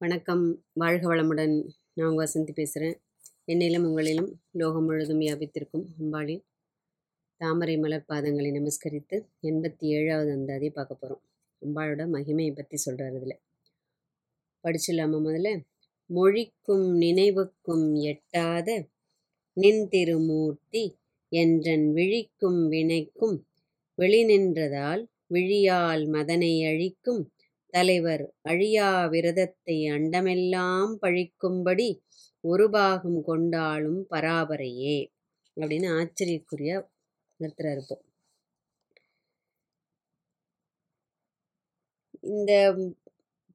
வணக்கம். வாழ்க வளமுடன். நான் உங்கள் வசந்தி பேசுகிறேன் என்னிலும் உங்களிலும் லோகம் முழுதும் வியாபித்திருக்கும் அம்பாளின் தாமரை மலர் பாதங்களை நமஸ்கரித்து எண்பத்தி ஏழாவது அந்தாதியை பார்க்க போகிறோம் அம்பாளோட மகிமையை பற்றி சொல்கிறார் இதில். படிச்சிடலாமா முதல்ல? மொழிக்கும் நினைவுக்கும் எட்டாத நின் திருமூர்த்தி என்றன் விழிக்கும் வினைக்கும் வெளி நின்றதால் விழியால் மதனை அழிக்கும் தலைவர் அழியா விரதத்தை அண்டமெல்லாம் பழிக்கும்படி ஒரு பாகம் கொண்டாலும் பராபரையே அப்படின்னு ஆச்சரியக்குரிய நிறுத்துறாரு இப்போ இந்த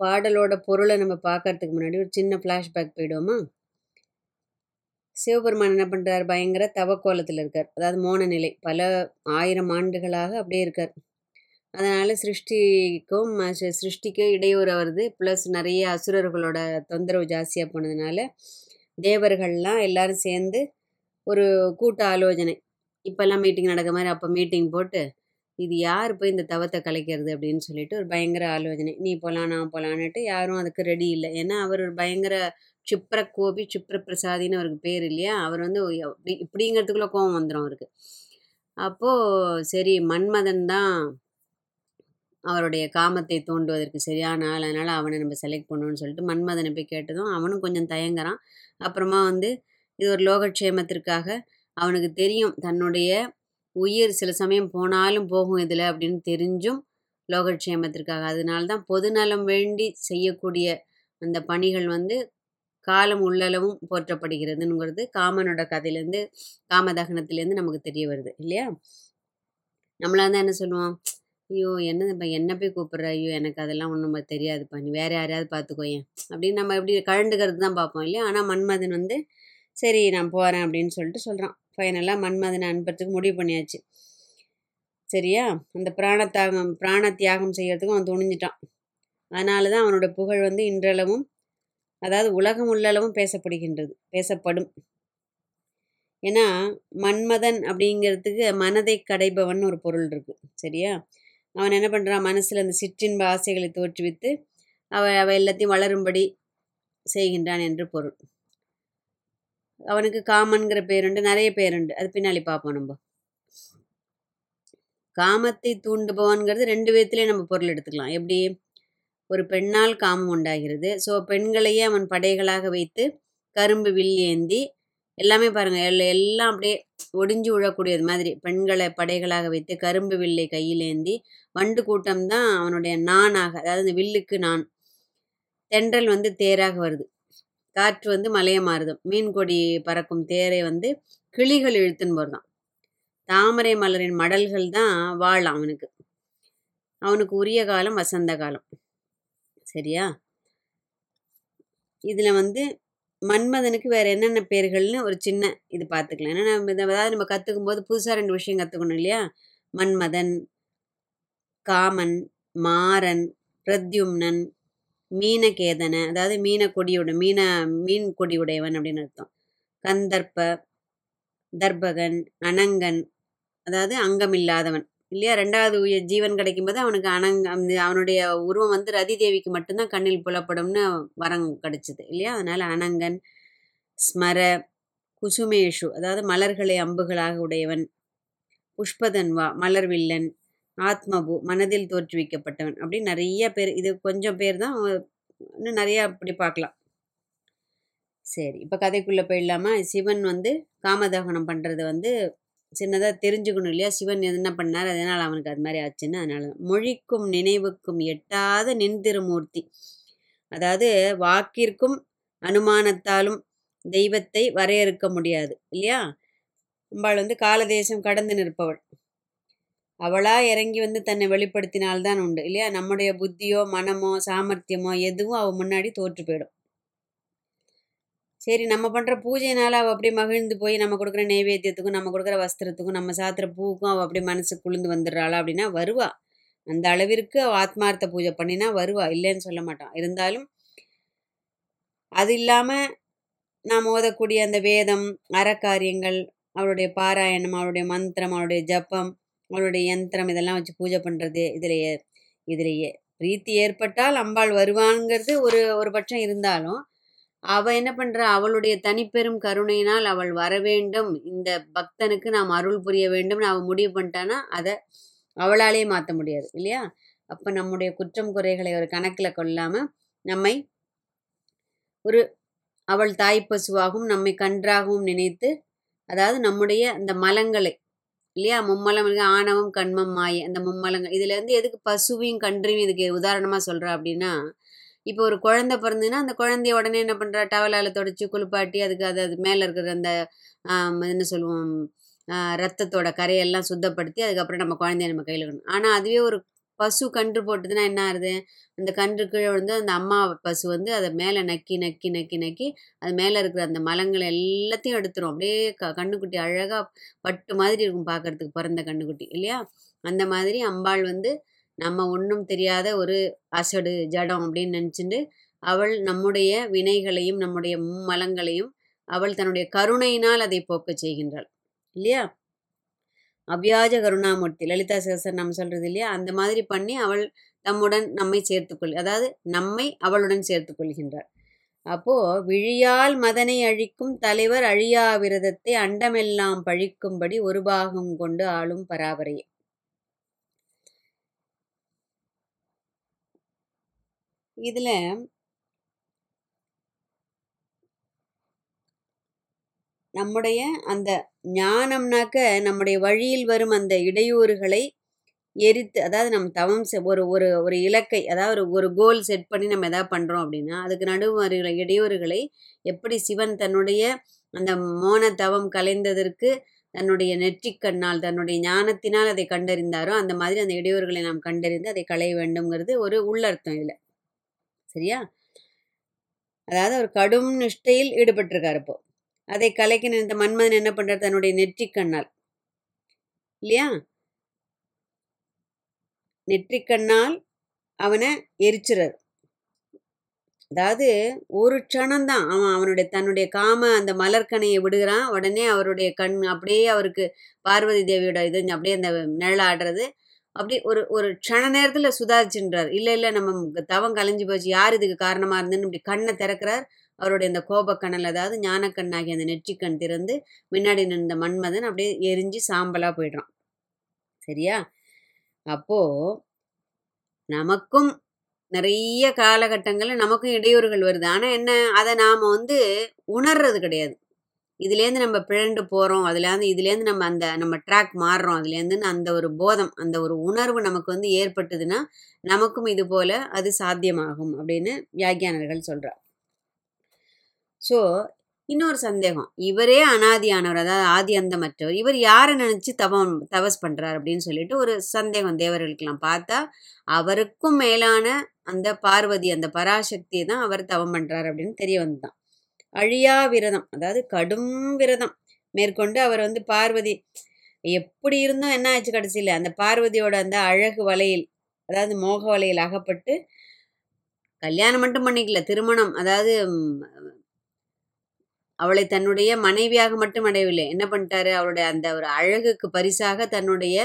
பாடலோட பொருளை நம்ம பார்க்கறதுக்கு முன்னாடி ஒரு சின்ன ஃப்ளாஷ்பேக் போயிடுவோமா? சிவபெருமான் என்ன பண்ணுறார் பயங்கர தவக்கோலத்தில் இருக்கார். அதாவது மோன நிலை பல ஆயிரம் ஆண்டுகளாக அப்படியே இருக்கார். அதனால் சிருஷ்டிக்கும் சிருஷ்டிக்கும் இடையூறு வருது. ப்ளஸ் நிறைய அசுரர்களோட தொந்தரவு ஜாஸ்தியாக போனதுனால தேவர்கள்லாம் எல்லாரும் சேர்ந்து ஒரு கூட்ட ஆலோசனை இப்போல்லாம் மீட்டிங் நடக்க மாதிரி அப்போ மீட்டிங் போட்டு இது யார் போய் இந்த தவத்தை கலைக்கிறது அப்படின்னு சொல்லிட்டு ஒரு பயங்கர ஆலோசனை நீ போகலாம் நான் போகலான்னுட்டு யாரும் அதுக்கு ரெடி இல்லை. ஏன்னா அவர் ஒரு பயங்கர சுப்ர கோபி சுப்ர பிரசாதின்னு அவருக்கு பேர் இல்லையா? அவர் வந்து இப்படி கோபம் வந்துடும் அவருக்கு. அப்போது சரி மன்மதன் தான் அவருடைய காமத்தை தூண்டுவதற்கு சரியான ஆள். அதனால் அவனை நம்ம செலக்ட் பண்ணணும்னு சொல்லிட்டு மன்மதனை போய் கேட்டதும் அவனும் கொஞ்சம் தயங்குறான். அப்புறமா வந்து இது ஒரு லோகக்ஷேமத்திற்காக அவனுக்கு தெரியும் தன்னுடைய உயிர் சில சமயம் போனாலும் போகும் இதில் அப்படின்னு தெரிஞ்சும் லோகக்ஷேமத்திற்காக. அதனால தான் பொதுநலம் வேண்டி செய்யக்கூடிய அந்த பணிகள் வந்து காலம் உள்ளளவும் போற்றப்படுகிறதுங்கிறது காமனோட கதையிலேருந்து காமதகனத்திலேருந்து நமக்கு தெரிய வருது இல்லையா? நம்மளாக தான் என்ன சொல்லுவோம்? ஐயோ! என்னதுப்பா என்ன போய் கூப்பிட்ற? ஐயோ! எனக்கு அதெல்லாம் ஒன்றும் தெரியாதுப்பா. நீ வேறு யாரையாவது பார்த்துக்கோயேன் அப்படின்னு நம்ம எப்படி கழண்டுக்கிறது தான் பார்ப்போம் இல்லையா? ஆனால் மன்மதன் வந்து சரி நான் போகிறேன் அப்படின்னு சொல்லிட்டு சொல்கிறான் ஃபைனலாக மன்மதனை அனுப்புறதுக்கு முடிவு பண்ணியாச்சு. சரியா? அந்த பிராணத்தியாகம் பிராண தியாகம் செய்யறதுக்கும் அவன் துணிஞ்சிட்டான். அதனால தான் அவனோட புகழ் வந்து இன்றளவும் அதாவது உலகம் உள்ளளவும் பேசப்படுகின்றது பேசப்படும். ஏன்னா மன்மதன் அப்படிங்கிறதுக்கு மனதை கடைபவன் ஒரு பொருள் இருக்குது சரியா? அவன் என்ன பண்ணுறான் மனசில் அந்த சிற்றின்ப ஆசைகளை தோற்றுவித்து அவள் அவள் எல்லாத்தையும் வளரும்படி செய்கின்றான் என்று பொருள். அவனுக்கு காமன்கிற பேருண்டு நிறைய பேருண்டு. அது பின்னாடி பார்ப்போம் நம்ம. காமத்தை தூண்டுபவன்கிறது ரெண்டு விதத்திலே நம்ம பொருள் எடுத்துக்கலாம். எப்படி? ஒரு பெண்ணால் காமம் உண்டாகிறது. ஸோ பெண்களையே அவன் படைகளாக வைத்து கரும்பு வில் ஏந்தி எல்லாமே பாருங்க. எல்ல- எல்லாம் அப்படியே ஒடிஞ்சு விழக்கூடியது மாதிரி. பெண்களை படைகளாக வைத்து கரும்பு வில்லை கையில் ஏந்தி வண்டு கூட்டம் தான் அவனுடைய நானாக அதாவது இந்த வில்லுக்கு நான். தென்றல் வந்து தேராக வருது. காற்று வந்து மலையை மாறுதம் மீன் கொடி பறக்கும் தேரை வந்து கிளிகள் இழுத்துன்னு வருதான் தாமரை மலரின் மடல்கள் தான் வாழாம் அவனுக்கு. அவனுக்கு உரிய காலம் வசந்த காலம். சரியா? இதில் வந்து மன்மதனுக்கு வேற என்னென்ன பேர்கள்னு ஒரு சின்ன இது பார்த்துக்கலாம் ஏன்னா நம்ம அதாவது நம்ம கற்றுக்கும் போது புதுசாக ரெண்டு விஷயம் கற்றுக்கணும் இல்லையா? மன்மதன் காமன் மாறன் பிரத்யும்னன் மீனகேதனை அதாவது மீன கொடியோட மீன மீன் கொடியுடையவன் அப்படின்னு அர்த்தம். கந்தர்ப்ப தர்பகன் அனங்கன் அதாவது அங்கமில்லாதவன். இல்லையா? ரெண்டாவது உயிர் ஜீவன் கிடைக்கும்போது அவனுக்கு அனங் அவனுடைய உருவம் வந்து ரதி தேவிக்கு மட்டும்தான் கண்ணில் புலப்படும்னு வரம் கிடைச்சிது இல்லையா? அதனால அனங்கன் ஸ்மர குசுமேஷு அதாவது மலர்களை அம்புகளாக உடையவன் புஷ்பதன்வா மலர்வில்லன் ஆத்மபு மனதில் தோற்றுவிக்கப்பட்டவன் அப்படி நிறைய பேர் இது கொஞ்சம் பேர் தான் இன்னும் நிறையா அப்படி பார்க்கலாம். சரி இப்போ கதைக்குள்ளே போயிடலாமா? சிவன் வந்து காமதகனம் பண்ணுறது வந்து சின்னதாக தெரிஞ்சுக்கணும் இல்லையா? சிவன் என்ன பண்ணார்? அதனால் அவனுக்கு அது மாதிரி ஆச்சுன்னு அதனால தான். மொழிக்கும் நினைவுக்கும் எட்டாத நின் திருமூர்த்தி அதாவது வாக்கிற்கும் அனுமானத்தாலும் தெய்வத்தை வரையறுக்க முடியாது இல்லையா? அம்பாள் வந்து காலதேசம் கடந்து நிற்பவள். அவளா இறங்கி வந்து தன்னை வெளிப்படுத்தினால்தான் உண்டு இல்லையா? நம்முடைய புத்தியோ மனமோ சாமர்த்தியமோ எதுவும் அவள் முன்னாடி தோற்று போயிடும். சரி நம்ம பண்ணுற பூஜைனால அவள் அப்படியே மகிழ்ந்து போய் நம்ம கொடுக்குற நைவேத்தியத்துக்கும் நம்ம கொடுக்குற வஸ்திரத்துக்கும் நம்ம சாத்துற பூவுக்கும் அவள் அப்படியே மனசு குளிர்ந்து வந்துடுறாளா அப்படின்னா வருவா. அந்த அளவிற்கு அவள் ஆத்மார்த்த பூஜை பண்ணினா வருவா. இல்லைன்னு சொல்ல மாட்டான். இருந்தாலும் அது இல்லாமல் நாம் ஓதக்கூடிய அந்த வேதம் அறக்காரியங்கள் அவளுடைய பாராயணம் அவளுடைய மந்திரம் அவளுடைய ஜப்பம் அவளுடைய யந்திரம் இதெல்லாம் வச்சு பூஜை பண்ணுறது இதிலேயே இதிலேயே. பிரீத்தி ஏற்பட்டால் அம்பாள் வருவாங்கிறது ஒரு ஒரு பட்சம் இருந்தாலும் அவ என்ன பண்றா? அவளுடைய தனிப்பெரும் கருணையினால் அவள் வர வேண்டும். இந்த பக்தனுக்கு நாம் அருள் புரிய வேண்டும்னு அவள் முடிவு பண்ணிட்டானா அதை அவளாலேயே மாற்ற முடியாது இல்லையா? அப்போ நம்முடைய குற்றம் குறைகளை ஒரு கணக்கில் கொள்ளாம நம்மை ஒரு அவள் தாய் பசுவாகவும் நம்மை கன்றாகவும் நினைத்து அதாவது நம்முடைய அந்த மலங்களை இல்லையா? மும்மலம் ஆணவம் கண்மம் மாயை அந்த மும்மலங்கள். இதுல இருந்து எதுக்கு பசுவையும் கன்றையும் இதுக்கு உதாரணமா சொல்றா அப்படின்னா இப்போ ஒரு குழந்தை பிறந்ததுன்னா அந்த குழந்தைய உடனே என்ன பண்ணுறா டவலால் தொடச்சி குளிப்பாட்டி அதுக்கு அது அது மேலே இருக்கிற அந்த என்ன சொல்லுவோம் ரத்தத்தோட கரையெல்லாம் சுத்தப்படுத்தி அதுக்கப்புறம் நம்ம குழந்தைய நம்ம கையில் இருக்கணும் ஆனால் அதுவே ஒரு பசு கன்று போட்டதுன்னா என்ன ஆகுது அந்த கன்று கீழே வந்து அந்த அம்மா பசு வந்து அதை மேலே நக்கி நக்கி நக்கி நக்கி அது மேலே இருக்கிற அந்த மலங்களை எல்லாத்தையும் எடுத்துரும். அப்படியே க கண்ணுக்குட்டி அழகாக பட்டு மாதிரி இருக்கும் பார்க்கறதுக்கு பிறந்த கண்ணுக்குட்டி இல்லையா? அந்த மாதிரி அம்பாள் வந்து நம்ம ஒன்றும் தெரியாத ஒரு அசடு ஜடம் அப்படின்னு நினச்சிட்டு அவள் நம்முடைய வினைகளையும் நம்முடைய மும்மலங்களையும் அவள் தன்னுடைய கருணையினால் அதை போக்கச் செய்கின்றாள். இல்லையா? அவ்யாஜ கருணாமூர்த்தி லலிதா சேசர் நம்ம சொல்றது இல்லையா? அந்த மாதிரி பண்ணி அவள் தம்முடன் நம்மை சேர்த்துக்கொள் அதாவது நம்மை அவளுடன் சேர்த்துக்கொள்கின்றாள் அப்போ விழியால் மதனை அழிக்கும் தலைவர் அழியா விரதத்தை அண்டமெல்லாம் பழிக்கும்படி ஒரு பாகம் கொண்டு ஆளும் பராபரையே. இதில் நம்முடைய அந்த ஞானம்னாக்க நம்முடைய வழியில் வரும் அந்த இடையூறுகளை எரித்து அதாவது நம்ம தவம் செ- ஒரு ஒரு ஒரு இலக்கை அதாவது ஒரு ஒரு கோல் செட் பண்ணி நம்ம எதாவது பண்ணுறோம் அப்படின்னா அதுக்கு நடுவு வருகிற இடையூறுகளை எப்படி சிவன் தன்னுடைய அந்த மோன தவம் கலைந்ததற்கு தன்னுடைய நெற்றிக்கண்ணால் தன்னுடைய ஞானத்தினால் அதை கண்டறிந்தாரோ அந்த மாதிரி அந்த இடையூறுகளை நாம் கண்டறிந்து அதை களைய வேண்டும்ங்கிறது ஒரு உள்ளர்த்தம் இல்லை சரியா? அதாவது அவர் கடும் நிஷ்டையில் ஈடுபட்டிருக்காரு இப்போ. அதை கலைக்க இந்த மன்மதன் என்ன பண்ணுறார் தன்னுடைய நெற்றிக்கண்ணால். இல்லையா? நெற்றிக்கண்ணால் அவனை எரிச்சுறார். அதாவது ஒரு க்ஷணம்தான். அவன் அவனுடைய தன்னுடைய காம அந்த மலர்கனையை விடுகிறான். உடனே அவருடைய கண் அப்படியே அவருக்கு பார்வதி தேவியோட இது அப்படியே அந்த நிழலாடுறது அப்படி ஒரு ஒரு க்ஷண நேரத்தில் சுதாரிச்சுன்றார். இல்லை இல்லை நம்ம தவம் கலைஞ்சு போச்சு. யார் இதுக்கு காரணமாக இருந்துன்னு இப்படி கண்ணை திறக்கிறார். அவருடைய இந்த கோபக்கண்ணல் அதாவது ஞானக்கண்ணாகி அந்த நெற்றிக்கண் திறந்து முன்னாடி நின்ற மன்மதன் அப்படியே எரிஞ்சு சாம்பலாக போயிடுறான். சரியா? அப்போது நமக்கும் நிறைய காலகட்டங்களில் நமக்கும் இடையூறுகள் வருது. ஆனால் என்ன அதை நாம் வந்து உணர்றது கிடையாது. இதுலேருந்து நம்ம பிழண்டு போகிறோம் அதுலேருந்து இதுலேருந்து நம்ம அந்த நம்ம ட்ராக் மாறுறோம் அதுலேருந்து அந்த ஒரு போதம் அந்த ஒரு உணர்வு நமக்கு வந்து ஏற்பட்டதுன்னா நமக்கும் இது போல் அது சாத்தியமாகும் அப்படின்னு வியாக்கியானர்கள் சொல்கிறார் ஸோ இன்னொரு சந்தேகம். இவரே அனாதியானவர் அதாவது ஆதி அந்தமற்றவர் இவர் யாரை நினச்சி தவம் தவஸ் பண்ணுறார் அப்படின்னு சொல்லிட்டு ஒரு சந்தேகம் தேவர்களுக்கெல்லாம் பார்த்தா அவருக்கும் மேலான அந்த பார்வதி அந்த பராசக்தியை தான் அவர் தவம் பண்ணுறார் அப்படின்னு தெரிய வந்துதான். அழியா விரதம் அதாவது கடும் விரதம் மேற்கொண்டு அவர் வந்து பார்வதி எப்படி இருந்தும் என்ன ஆச்சு கடைசியில்? அந்த பார்வதியோட அந்த அழகு வலையில் அதாவது மோக வலையில் அகப்பட்டு கல்யாணம் மட்டும் பண்ணிக்கல திருமணம் அதாவது அவளை தன்னுடைய மனைவியாக மட்டும் அடையவில்லை. என்ன பண்ணிட்டாரு? அவளுடைய அந்த ஒரு அழகுக்கு பரிசாக தன்னுடைய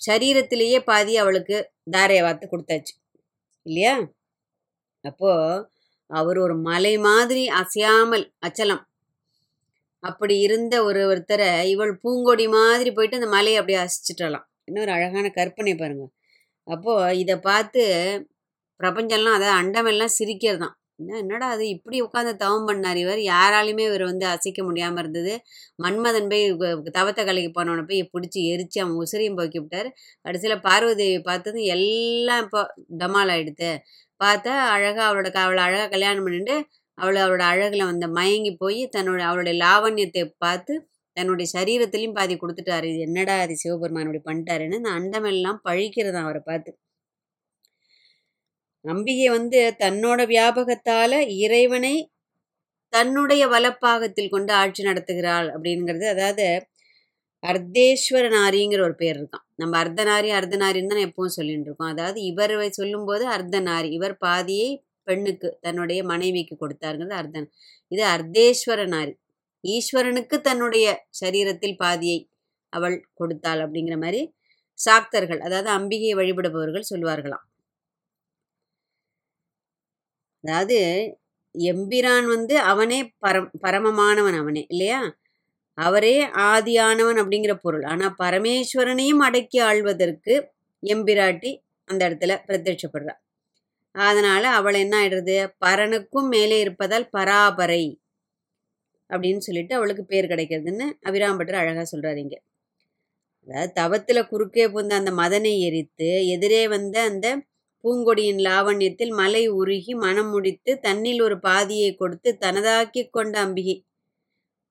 சரீரத்திலேயே பாதி அவளுக்கு தாரையை வார்த்து கொடுத்தாச்சு. இல்லையா? அப்போ அவர் ஒரு மலை மாதிரி அசையாமல் அச்சலம். அப்படி இருந்த ஒரு ஒருத்தரை இவள் பூங்கொடி மாதிரி போயிட்டு அந்த மலையை அப்படியே அசிச்சிட்டலாம். இன்னொரு அழகான கற்பனை பாருங்க. அப்போது இதை பார்த்து பிரபஞ்சம்லாம் அதாவது அண்டமெல்லாம் சிரிக்கிறது தான் என்ன என்னடா அது இப்படி உட்காந்து தவம் பண்ணார் இவர். யாராலையுமே இவர் வந்து அசைக்க முடியாமல் இருந்தது. மன்மதன் போய் தவத்தை கலைக்கு போனவனை போய் பிடிச்சி எரிச்சு அவன் உசிரியும் போக்கி விட்டார். கடைசியில் பார்வதியை பார்த்தது எல்லாம் இப்போ டமால் ஆகிடுது பார்த்தா அழகாக அவளோட அவளை அழகாக கல்யாணம் பண்ணிட்டு அவளை அவளோட அழகில் வந்து மயங்கி போய் தன்னோட அவளுடைய லாவண்யத்தை பார்த்து தன்னுடைய சரீரத்திலையும் பாதி கொடுத்துட்டாரு. இது என்னடா அது சிவபெருமான் இப்படி பண்ணிட்டாருன்னு இந்த அண்டமெல்லாம் பழிக்கிறதான் அவரை பார்த்து. அம்பிகை வந்து தன்னோட வியாபகத்தால இறைவனை தன்னுடைய வலப்பாகத்தில் கொண்டு ஆட்சி நடத்துகிறாள் அப்படிங்கிறது. அதாவது அர்த்தேஸ்வர நாரிங்கிற ஒரு பேர் இருக்கான். நம்ம அர்த்தநாரி அர்த்தநாரின்னு தான் எப்பவும் சொல்லிட்டு இருக்கோம். அதாவது இவர் சொல்லும்போது அர்த்தநாரி இவர் பாதியை பெண்ணுக்கு தன்னுடைய மனைவிக்கு கொடுத்தாருங்கிறது அர்த்தன் இது அர்த்தேஸ்வர நாரி. ஈஸ்வரனுக்கு தன்னுடைய சரீரத்தில் பாதியை அவள் கொடுத்தாள் அப்படிங்கிற மாதிரி சாக்தர்கள் அதாவது அம்பிகையை வழிபடுபவர்கள் சொல்வார்களாம். அதாவது எம்பிரான் வந்து அவனே பரம் பரமமானவன் அவனே இல்லையா? அவரே ஆதியானவன் அப்படிங்கிற பொருள். ஆனால் பரமேஸ்வரனையும் அடக்கி ஆள்வதற்கு எம்பிராட்டி அந்த இடத்துல பிரத்யட்சப்படுறாள் அதனால் அவள் என்ன ஆயிடுறது? பரனுக்கும் மேலே இருப்பதால் பராபரை அப்படின்னு சொல்லிட்டு அவளுக்கு பேர் கிடைக்கிறதுன்னு அபிராம்பட்டர் அழகாக சொல்றாரு இங்க. அதாவது தவத்தில் குறுக்கே புந்த அந்த மதனை எரித்து எதிரே வந்த அந்த பூங்கொடியின் லாவண்யத்தில் மலை உருகி மனம் முடித்து தன்னில் ஒரு பாதியை கொடுத்து தனதாக்கி கொண்ட அம்பிகை.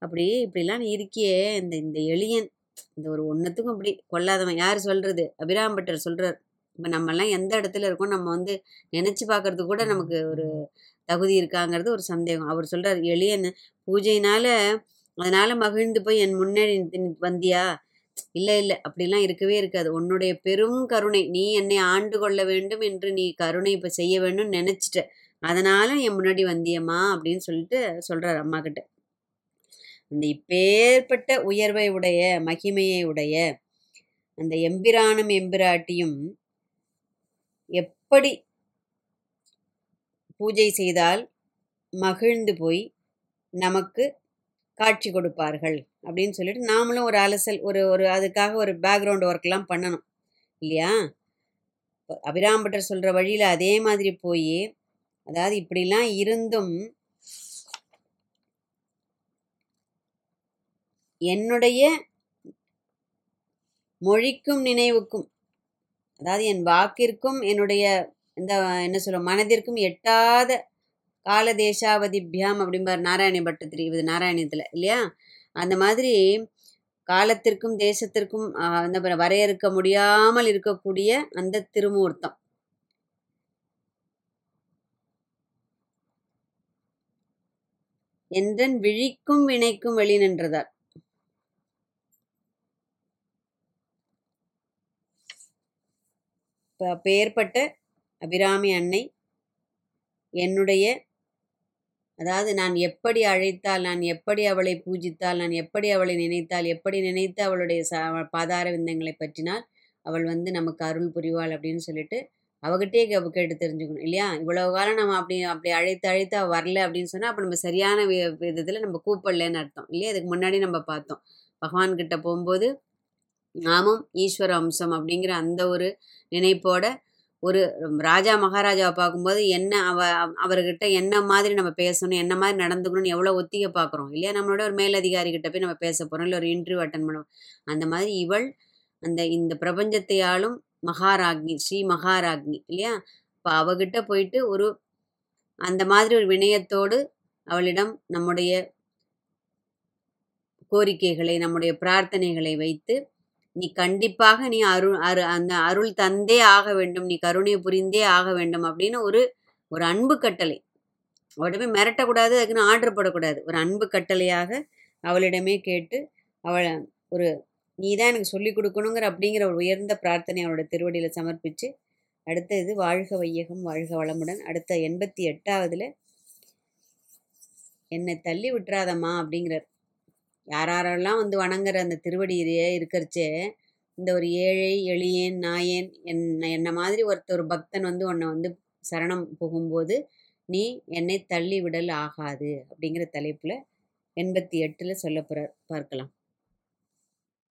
அப்படி இப்படிலாம் இருக்கியே இந்த இந்த எளியன். இந்த ஒரு ஒன்றுத்துக்கும் அப்படி கொல்லாதவன் யார் சொல்றது? அபிராம்பட்டர் சொல்றார். இப்போ நம்மெல்லாம் எந்த இடத்துல இருக்கோம்? நம்ம வந்து நினைச்சு பார்க்கறது கூட நமக்கு ஒரு தகுதி இருக்காங்கிறது ஒரு சந்தேகம். அவர் சொல்றார் எளியன் பூஜையினால அதனால மகிழ்ந்து போய் என் முன்னாடி வந்தியா? இல்லை இல்லை. அப்படிலாம் இருக்கவே இருக்காது. உன்னுடைய பெரும் கருணை. நீ என்னை ஆண்டு கொள்ள வேண்டும் என்று நீ கருணை இப்போ செய்ய வேணும்னு நினைச்சிட்ட. அதனால என் முன்னாடி வந்தியம்மா அப்படின்னு சொல்லிட்டு சொல்கிறார் அம்மா கிட்ட. அந்த இப்பேற்பட்ட உயர்வை உடைய மகிமையை உடைய அந்த எம்பிரானும் எம்பிராட்டியும் எப்படி பூஜை செய்தால் மகிழ்ந்து போய் நமக்கு காட்சி கொடுப்பார்கள் அப்படின்னு சொல்லிட்டு நாமளும் ஒரு அலசல் ஒரு ஒரு அதுக்காக ஒரு பேக்ரவுண்ட் ஒர்க்லாம் பண்ணணும். இல்லையா? அபிராம்பட்டர் சொல்கிற வழியில் அதே மாதிரி போய் அதாவது இப்படிலாம் இருந்தும் என்னுடைய மொழிக்கும் நினைவுக்கும் அதாவது என் வாக்கிற்கும் என்னுடைய இந்த என்ன சொல்ல மனதிற்கும் எட்டாத காலதேசாவதிபியாம் அப்படிம்பார். நாராயண பட்டத்திரி இது நாராயணத்தில் இல்லையா? அந்த மாதிரி காலத்திற்கும் தேசத்திற்கும் ஆஹ், அந்த வரையறுக்க முடியாமல் இருக்கக்கூடிய அந்த திருமூர்த்தம். என்றன் விழிக்கும் வினைக்கும் வெளி நின்றதார் பெயர்பட்ட அப்பேற்பட்ட அபிராமி அன்னை என்னுடைய அதாவது நான் எப்படி அழைத்தால் நான் எப்படி அவளை பூஜித்தால் நான் எப்படி அவளை நினைத்தால் எப்படி நினைத்து அவளுடைய ச பாதார விந்தங்களை பற்றினால் அவள் வந்து நமக்கு அருள் புரிவாள் அப்படின்னு சொல்லிட்டு அவகிட்டே கே- கேட்டு தெரிஞ்சுக்கணும் இல்லையா? இவ்வளவு காலம் நம்ம அப்படி அப்படி அழைத்து அழைத்து அவள் வரல அப்படின்னு சொன்னால் அப்போ நம்ம சரியான விதத்தில் நம்ம கூப்பிடலன்னு அர்த்தம் இல்லையா? அதுக்கு முன்னாடி நம்ம பார்த்தோம். பகவான் கிட்ட போகும்போது நாமும் ஈஸ்வர அம்சம் அப்படிங்கிற அந்த ஒரு நினைப்போட ஒரு ராஜா மகாராஜாவை பார்க்கும்போது என்ன அவ அவ- அவர்கிட்ட என்ன மாதிரி நம்ம பேசணும் என்ன மாதிரி நடந்துக்கணும்னு எவ்வளோ ஒத்திகை பார்க்குறோம்? இல்லையா? நம்மளோட ஒரு மேலதிகாரி கிட்ட போய் நம்ம பேச போகிறோம் இல்லை ஒரு இன்டர்வியூ அட்டன் பண்ணுவோம் அந்த மாதிரி இவள் அந்த இந்த பிரபஞ்சத்தையாலும் மகாராக்னி ஸ்ரீ மகாராக்னி இல்லையா? இப்போ அவகிட்ட போயிட்டு ஒரு அந்த மாதிரி ஒரு வினயத்தோடு அவளிடம் நம்முடைய கோரிக்கைகளை நம்முடைய பிரார்த்தனைகளை வைத்து நீ கண்டிப்பாக நீ அருள் அரு அந்த அருள் தந்தே ஆக வேண்டும். நீ கருணை புரிந்தே ஆக வேண்டும் அப்படின்னு ஒரு ஒரு அன்பு கட்டளை. அவளிடமே மிரட்டக்கூடாது அதுக்குன்னு ஆர்டர் போடக்கூடாது. ஒரு அன்பு கட்டளையாக அவளிடமே கேட்டு அவளை ஒரு நீ தான் எனக்கு சொல்லிக் கொடுக்கணுங்கிற அப்படிங்கிற ஒரு உயர்ந்த பிரார்த்தனை அவளோட திருவடியில் சமர்ப்பித்து அடுத்த இது வாழ்க வையகம் வாழ்க வளமுடன். அடுத்த எண்பத்தி எட்டாவதுல என்னை தள்ளி விட்டுறாதம்மா அப்படிங்கிறார். யாரெல்லாம் வந்து வணங்குற அந்த திருவடியிலேயே இருக்கிறச்சே இந்த ஒரு ஏழை எளியேன் நாயேன் என் என்ன மாதிரி ஒருத்தர் பக்தன் வந்து உன்னை வந்து சரணம் புகும்போது நீ என்னை தள்ளி விடல் ஆகாது அப்படிங்கிற தலைப்பில் எண்பத்தி எட்டில் சொல்ல பார்க்கலாம்.